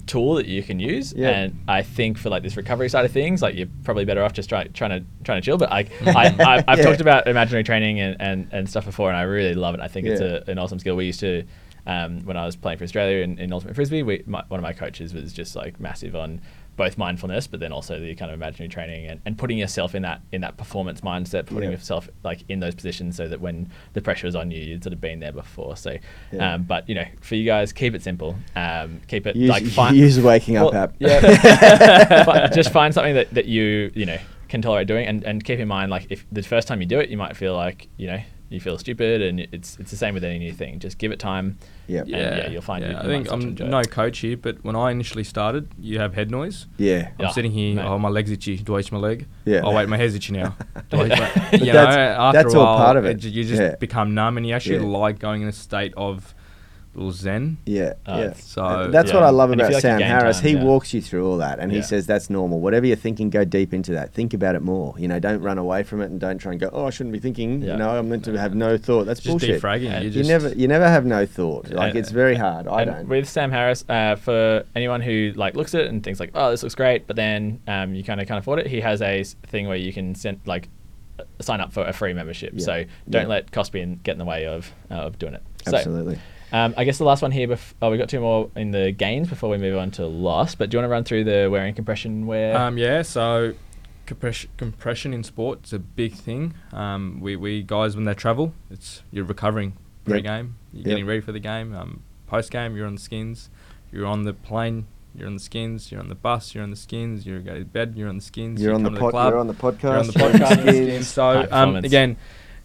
C: tool that you can use.
A: Yeah.
C: and i think for like this recovery side of things like you're probably better off just try, trying to trying to chill. But I, [LAUGHS] I, I i've
A: Yeah.
C: talked about imaginary training and, and and stuff before and i really love it. I think it's a, an awesome skill. We used to um, when I was playing for Australia in, in Ultimate Frisbee, we, my, one of my coaches was just like massive on both mindfulness, but then also the kind of imaginary training and, and putting yourself in that in that performance mindset, putting
A: Yeah.
C: yourself like in those positions so that when the pressure is on you, you've sort of been there before. So,
A: Yeah.
C: um, but you know, for you guys, keep it simple. Um, keep it
A: Use,
C: like find,
A: use waking up app.
C: Yeah. [LAUGHS] Just find something that, that you you know can tolerate doing, and, and keep in mind like if the first time you do it, you might feel like you know you feel stupid, and it's it's the same with any new thing. Just give it time.
A: Yep.
C: Yeah. yeah, you'll find you-
B: I think
C: might start to
B: I'm
C: enjoy it.
B: no coach here, but when I initially started, you have head noise.
A: Yeah.
B: I'm
C: Yeah,
B: sitting here.
C: mate.
B: Oh, my leg's itchy. Do I itch my leg?
A: Yeah.
B: Oh wait, my head's itchy now. [LAUGHS] Do I itch my,
A: But
B: you know,
A: that's-
B: after
A: that's
B: a
A: all part of it.
B: ju- You just
A: Yeah.
B: become numb, and you actually
A: Yeah.
B: like going in a state of little zen.
A: Yeah,
C: Uh,
A: yeah.
B: so-
A: And that's what I love
C: And
A: about
C: like
A: Sam Harris.
C: time,
A: he
C: yeah.
A: walks you through all that, and he
C: Yeah.
A: says that's normal. Whatever you're thinking, go deep into that. Think about it more. You know, don't run away from it, and don't try and go. Oh, I shouldn't be thinking.
C: Yeah.
A: You know, I'm meant to have no thought. That's
B: Just
A: bullshit.
B: defragging.
C: Yeah.
B: You,
A: You never, you never have no thought. Like
C: Yeah.
A: it's very hard. I don't.
C: With Sam Harris, uh, for anyone who like looks at it and thinks like, oh, this looks great, but then um, you kind of can't afford it, he has a thing where you can send like uh, sign up for a free membership.
A: Yeah.
C: So don't
A: Yeah.
C: let cost be in, get in the way of uh, of doing it. So,
A: Absolutely.
C: Um, I guess the last one here. Bef- oh, we got two more in the gains before we move on to loss. But do you want to run through the wearing compression wear?
B: Um, yeah, so compression, compression in sport is a big thing. Um, we, we guys when they travel, it's you're recovering
A: Yep.
B: pre-game, you're
A: Yep.
B: getting ready for the game. Um, post-game, you're on the skins. You're on the plane, you're on the skins. You're on the bus, you're on the skins. You're going to bed, you're on the skins.
A: You're
B: you
A: on the
B: come to
A: pod.
B: club,
A: You're on the podcast.
B: you're on the
A: you're
B: podcast.
A: skins.
B: skins. So um, again,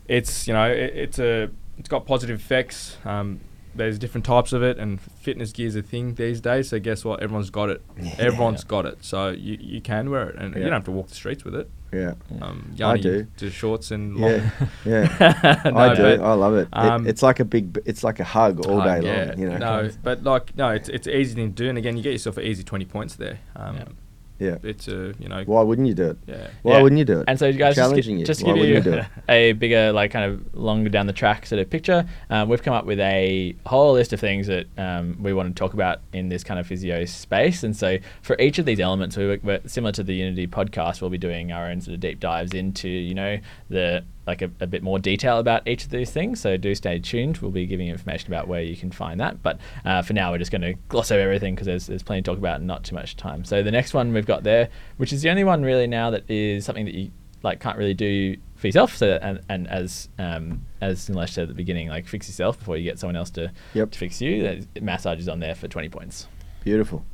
B: it's you know it, it's a it's got positive effects. Um, there's different types of it, and fitness gear is a thing these days. So guess what? Everyone's got it.
A: Yeah.
B: Everyone's got it. So you, you can wear it, and you don't have to walk the streets with it.
A: Yeah.
B: Um,
A: I
B: Yanni
A: do.
B: To shorts and long.
A: Yeah. [LAUGHS] Yeah.
B: No,
A: I do.
B: but,
A: I love it. It-
B: um,
A: It's like a big. It's like a hug all
B: hug,
A: day
B: yeah.
A: long. You know.
B: No, but like no, it's it's easy thing to do, and again, you get yourself an easy twenty points there. Um,
C: Yeah.
A: Yeah.
B: It's a you know.
A: Why wouldn't you do it?
B: Yeah.
A: Why
C: Yeah.
A: wouldn't you do it?
C: And so, you guys, just,
A: challenging
C: gi-
A: you.
C: just to
A: Why
C: give
A: wouldn't
C: you
A: do it?
C: a bigger, like, kind of longer down the track sort of picture, um, we've come up with a whole list of things that um, we want to talk about in this kind of physio space. And so, for each of these elements, we were, we're similar to the Unity podcast, we'll be doing our own sort of deep dives into, you know, the like a, a bit more detail about each of these things. So do stay tuned. We'll be giving information about where you can find that. But uh, for now, we're just going to gloss over everything because there's, there's plenty to talk about and not too much time. So the next one we've got there, which is the only one really now that is something that you like can't really do for yourself. So and, and as um, as Nilesh said at the beginning, like fix yourself before you get someone else to,
A: Yep.
C: to fix you. That massage is on there for 20 points.
A: Beautiful.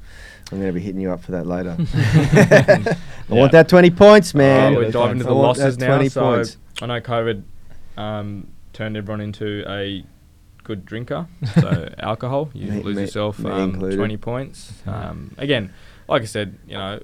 A: I'm going to be hitting you up for that later.
C: Yeah. [LAUGHS] [LAUGHS]
A: I want that 20 points,
B: Oh,
A: man.
B: we're diving
C: fine.
B: into the losses now.
A: 20
B: So
A: points.
B: I know COVID um, turned everyone into a good drinker. [LAUGHS] So alcohol, you
A: Me-
B: lose
A: me-
B: yourself
A: me
B: um, 20 points. Um, again, like I said, you know,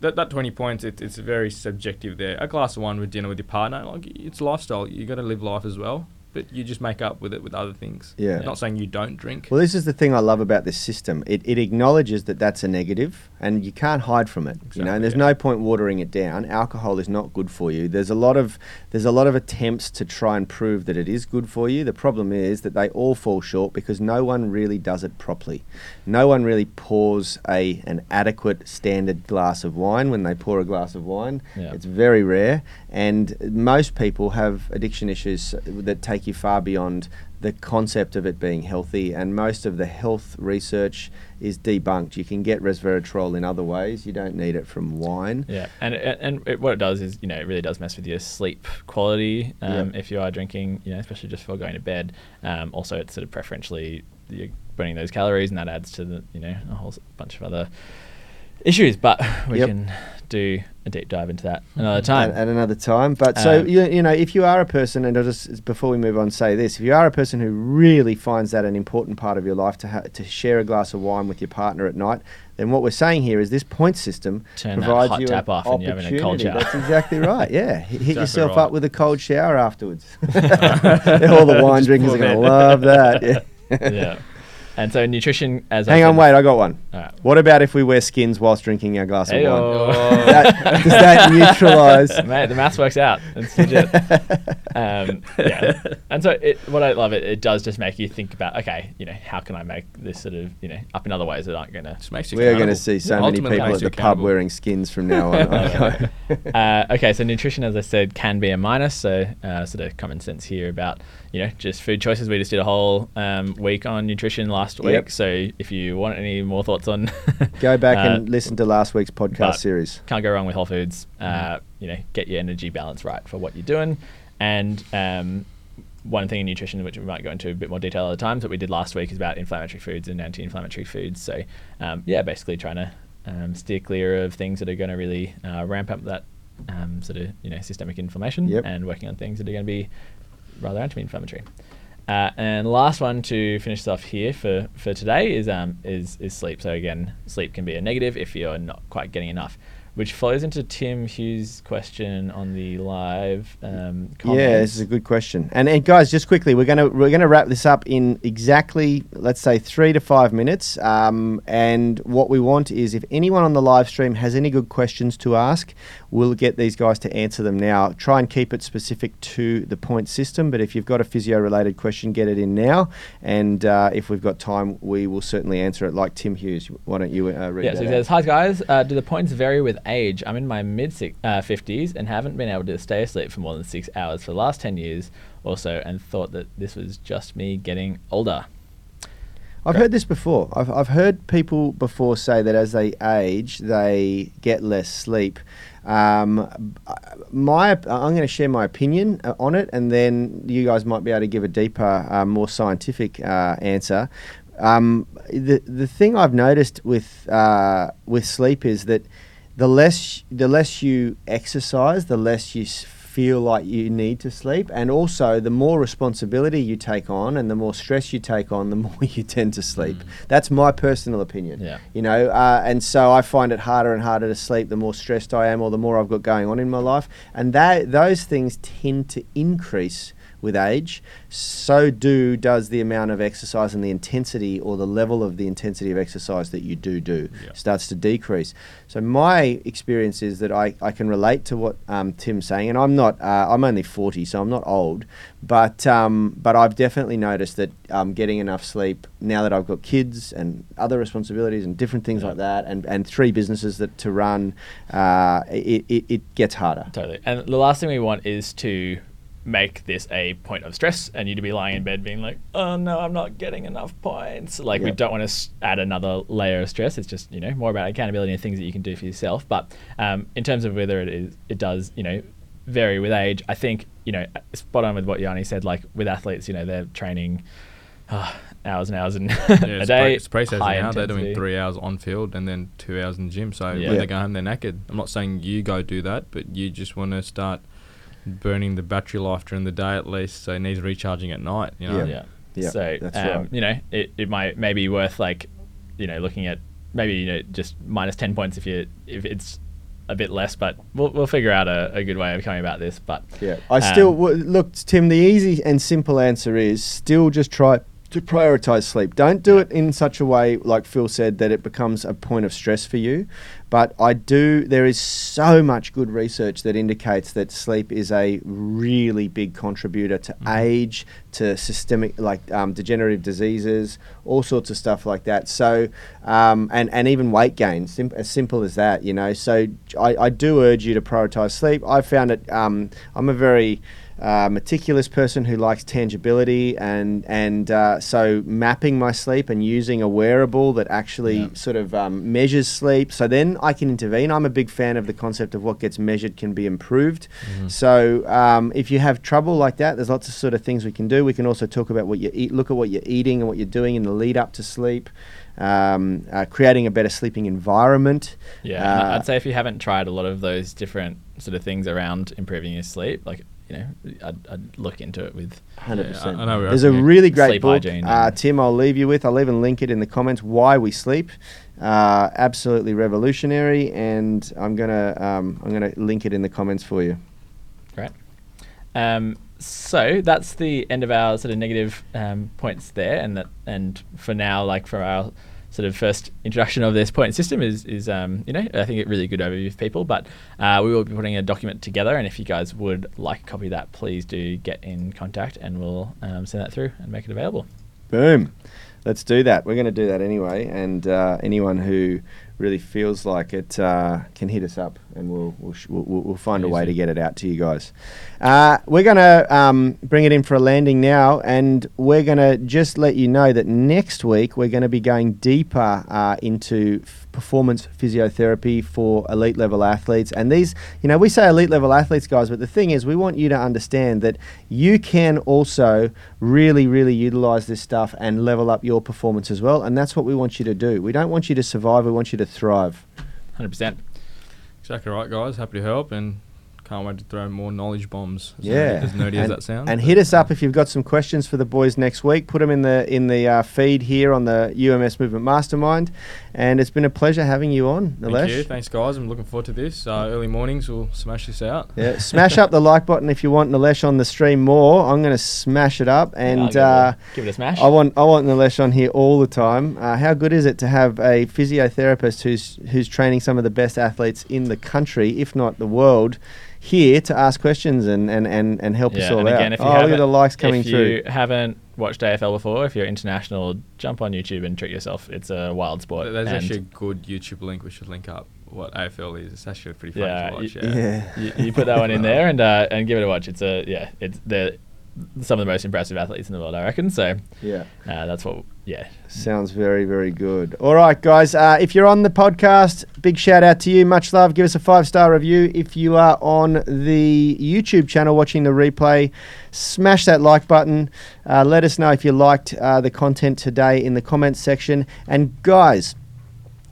B: that, that 20 points, it, it's very subjective there. A glass of wine with dinner with your partner, like it's lifestyle. You got to live life as well, but you just make up with it with other things.
A: Yeah.
B: Not saying you don't drink.
A: Well, this is the thing I love about this system. It, it acknowledges that that's a negative, and you can't hide from it. you know, and there's
B: yeah.
A: no point watering it down. Alcohol is not good for you. There's a lot of there's a lot of attempts to try and prove that it is good for you. The problem is that they all fall short because no one really does it properly. No one really pours a an adequate standard glass of wine when they pour a glass of wine.
C: Yeah.
A: It's very rare, and most people have addiction issues that take you far beyond the concept of it being healthy. And most of the health research is debunked. You can get resveratrol in other ways. You don't need it from wine.
C: Yeah, and and, and it, what it does is you know it really does mess with your sleep quality um,
A: Yep.
C: if you are drinking, you know, especially just before going to bed. Um, also, it's sort of preferentially you're burning those calories, and that adds to the you know a whole bunch of other issues. But [LAUGHS] we
A: Yep.
C: can do a deep dive into that another time.
A: At, at another time. But so
C: Um,
A: you, you know, if you are a person, and I'll just before we move on, say this: if you are a person who really finds that an important part of your life to ha- to share a glass of wine with your partner at night, then what we're saying here is this point system
C: Turn that
A: provides
C: hot
A: you
C: tap
A: an
C: off and you're having a cold shower.
A: That's exactly right. Yeah, hit
B: Exactly
A: yourself
B: right.
A: up with a cold shower afterwards. [LAUGHS] [LAUGHS] All the wine drinkers are going to love that. Yeah.
C: yeah, and so nutrition as I
A: Hang on, wait, I got one.
C: All right.
A: What about if we wear skins whilst drinking our glass of wine? [LAUGHS] That, does that [LAUGHS] neutralise?
C: Mate, the maths works out. It's legit. [LAUGHS] um, yeah. And so, it, what I love it, it does just make you think about, okay, you know, how can I make this sort of, you know, up in other ways that aren't going to.
B: Just makes you
A: We are going to
B: accountable.
A: see so many
B: Ultimately
A: people
B: makes
A: at
B: you
A: the pub
B: accountable.
A: wearing skins from now on. Okay.
C: uh, okay, so nutrition, as I said, can be a minus. So, uh, sort of common sense here about, you know, just food choices. We just did a whole um, week on nutrition last week.
A: Yep.
C: So if you want any more thoughts on, [LAUGHS]
A: Go back
C: uh,
A: and listen to last week's podcast series.
C: can't go wrong with whole foods.
A: Mm-hmm.
C: Uh, you know, get your energy balance right for what you're doing. And um, one thing in nutrition, which we might go into a bit more detail at times, that we did last week is about inflammatory foods and anti-inflammatory foods. So um, yeah, basically trying to um, steer clear of things that are going to really uh, ramp up that um, sort of you know systemic inflammation,
A: Yep.
C: and working on things that are going to be rather anti-inflammatory. Uh, and last one to finish off here for, for today is um is is sleep. So again, sleep can be a negative if you're not quite getting enough, which flows into Tim Hughes' question on the live um.
A: Yeah, this is a good question. And, and guys, just quickly, we're gonna we're gonna wrap this up in exactly let's say three to five minutes. Um, and what we want is if anyone on the live stream has any good questions to ask, we'll get these guys to answer them now. Try and keep it specific to the point system. But if you've got a physio related question, get it in now. And uh, if we've got time, we will certainly answer it. Like Tim Hughes, why don't you uh, read
C: Yeah,
A: that
C: so he
A: out?
C: says, Hi guys, uh, do the points vary with age? I'm in my mid uh, 50s and haven't been able to stay asleep for more than six hours for the last 10 years or so and thought that this was just me getting older.
A: I've
C: Great.
A: heard this before. I've, I've heard people before say that as they age, they get less sleep. Um, my, I'm going to share my opinion uh, on it, and then you guys might be able to give a deeper, uh, more scientific uh, answer. Um, the the thing I've noticed with uh, with sleep is that the less the less you exercise, the less you feel like you need to sleep, and also the more responsibility you take on and the more stress you take on, the [LAUGHS] more you tend to sleep. That's my personal opinion.
C: Yeah.
A: You know, uh, and so I find it harder and harder to sleep the more stressed I am, or the more I've got going on in my life, and that those things tend to increase with age, so do does the amount of exercise and the intensity or the level of the intensity of exercise that you do do
B: Yeah.
A: starts to decrease. So my experience is that I, I can relate to what um, Tim's saying, and I'm not uh, I'm only 40, so I'm not old, but um, but I've definitely noticed that um, getting enough sleep now that I've got kids and other responsibilities and different things
C: Yeah.
A: like that, and, and three businesses that to run, uh, it, it, it gets harder.
C: Totally. And the last thing we want is to make this a point of stress and you to be lying in bed being like, oh no, I'm not getting enough points. Like, we don't want to add another layer of stress. It's just, you know, more about accountability and things that you can do for yourself. But um, in terms of whether it is, it does, you know, vary with age, I think, you know, spot on with what Yanni said. Like, with athletes, you know, they're training uh, hours and hours and [LAUGHS]
B: Yeah,
C: a
B: it's
C: day.
B: pre- it's pre-season
C: high
B: now. They're doing three hours on field and then two hours in the gym. So
C: Yeah.
B: when
A: Yeah.
B: they go home, they're knackered. I'm not saying you go do that, but you just want to start burning the battery life during the day at least. So it needs recharging at night. You know.
A: Yeah.
C: Yeah.
A: Yeah,
C: so
A: that's
C: um,
A: right.
C: you know, it, it might maybe be worth like, you know, looking at maybe you know just minus ten points if you if it's a bit less, but we'll we'll figure out a, a good way of coming about this. But
A: Yeah, I
C: um,
A: still w- look, Tim. The easy and simple answer is still just try to prioritize sleep. Don't do it in such a way, like Phil said, that it becomes a point of stress for you. But I do. There is so much good research that indicates that sleep is a really big contributor to age, to systemic like um, degenerative diseases, all sorts of stuff like that. So, um, and and even weight gain, sim- as simple as that. You know. So I, I do urge you to prioritize sleep. I found it. Um, I'm a very uh, meticulous person who likes tangibility and and uh, so mapping my sleep and using a wearable that actually
C: Yeah.
A: sort of um, measures sleep. So then I can intervene. I'm a big fan of the concept of what gets measured can be improved. So um, if you have trouble like that there's lots of sort of things we can do. We can also talk about what you eat look at what you're eating and what you're doing in the lead up to sleep um, uh, creating a better sleeping environment.
C: Yeah,
A: Uh,
C: I'd say if you haven't tried a lot of those different sort of things around improving your sleep, like you know, I'd, I'd look into it with.
A: Hundred
B: Yeah,
A: percent.
B: I- I know we're
A: There's a really great
C: sleep
A: book, uh, Tim. I'll leave you with. I'll even link it in the comments. Why we sleep, uh, absolutely revolutionary, and I'm gonna um, I'm gonna link it in the comments for you.
C: Great. Um, so that's the end of our sort of negative um, points there, and that and for now, like for our sort of first introduction of this point system is is um, you know I think a really good overview for people. But uh, we will be putting a document together, and if you guys would like a copy of that, please do get in contact, and we'll um, send that through and make it available.
A: Boom. Let's do that. We're going to do that anyway. And uh, anyone who really feels like it, uh, can hit us up, and we'll we'll, sh- we'll, we'll find a way to get it out to you guys. Uh, we're gonna um, bring it in for a landing now, and we're gonna just let you know that next week we're going to be going deeper uh, into performance physiotherapy for elite level athletes. And these, you know, we say elite level athletes, guys, but the thing is, we want you to understand that you can also really, really utilize this stuff and level up your performance as well. And that's what we want you to do. We don't want you to survive, we want you to thrive.
C: 100%.
B: Exactly right, guys. Happy to help and can't wait to throw more knowledge bombs. As
A: Yeah,
B: nerdy, as nerdy as
A: and,
B: that sounds.
A: and
B: but-
A: hit us up if you've got some questions for the boys next week. Put them in the in the uh, feed here on the UMS Movement Mastermind. And it's been a pleasure having you on, Nilesh.
B: Thank you. Thanks, guys. I'm looking forward to this. Uh, early mornings, we'll smash this out.
A: Yeah, smash up the like button if you want Nilesh on the stream more. I'm going to smash it up,
C: Yeah, I'll
A: and
C: give, it
A: uh,
C: a, give it a smash.
A: I want I want Nilesh on here all the time. Uh, how good is it to have a physiotherapist who's who's training some of the best athletes in the country, if not the world, here to ask questions and and, and, and help us all
C: and
A: out?
C: if you
A: oh, look at the likes coming
C: if
A: through.
C: haven't watched AFL before, if you're international, jump on YouTube and treat yourself. It's a wild sport.
B: There's
C: and
B: actually a good YouTube link. We should link up what AFL is. It's actually pretty funny
C: Yeah,
B: to watch.
C: y-
B: Yeah.
A: yeah.
C: you, you put that one in [LAUGHS] there and uh, and give it a watch. It's a yeah, it's the some of the most impressive athletes in the world, I reckon. So
A: yeah.
C: uh, that's what yeah.
A: Sounds very, very good. All right, guys. Uh, if you're on the podcast, big shout out to you. Much love. Give us a five star review. If you are on the YouTube channel watching the replay, smash that like button. Uh, let us know if you liked uh, the content today in the comments section. And, guys,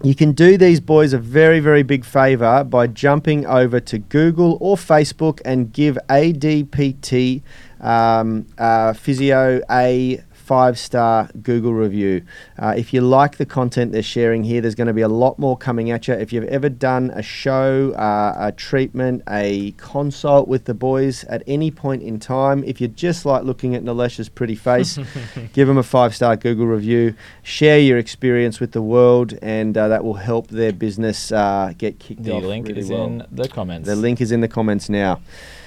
A: you can do these boys a very, very big favor by jumping over to Google or Facebook and give ADPT um, uh, Physio a five star Google review. Uh, if you like the content they're sharing here, there's going to be a lot more coming at you. If you've ever done a show, uh, a treatment, a consult with the boys at any point in time, if you just like looking at Nilesh's pretty face, [LAUGHS] give them a five star Google review. Share your experience with the world, and uh, that will help their business uh, get kicked
C: The
A: off.
C: The link
A: really
C: is
A: well.
C: in the comments.
A: The link is in the comments now.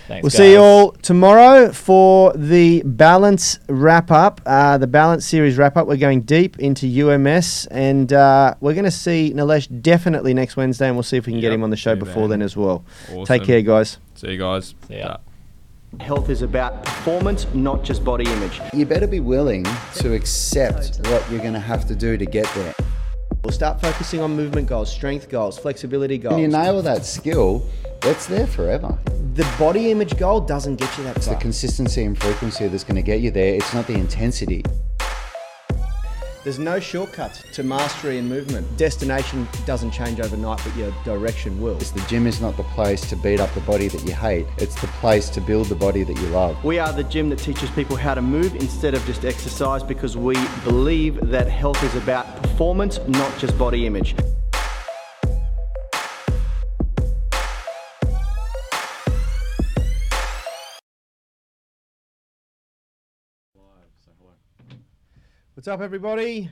C: Thanks,
A: we'll see you all tomorrow for the balance wrap up, uh, the balance series wrap up. We're going deep into UMS, and uh, we're going to see Nilesh definitely next Wednesday, and we'll see if we can get him on the show
B: see
A: before
B: then.
A: then as well.
B: Awesome.
A: Take care, guys.
B: See you guys.
C: See ya.
A: Health is about performance, not just body image.
D: You better be willing to accept what you're going to have to do to get there.
A: We'll start focusing on movement goals, strength goals, flexibility goals.
D: When you nail that skill, that's there forever.
A: the body image goal doesn't get you that
D: It's the consistency and frequency that's going to get you there. It's not the intensity.
A: There's no shortcuts to mastery and movement. Destination doesn't change overnight, but your direction will.
D: It's the gym is not the place to beat up the body that you hate. It's the place to build the body that you love.
A: We are the gym that teaches people how to move instead of just exercise because we believe that health is about performance, not just body image. What's up, everybody?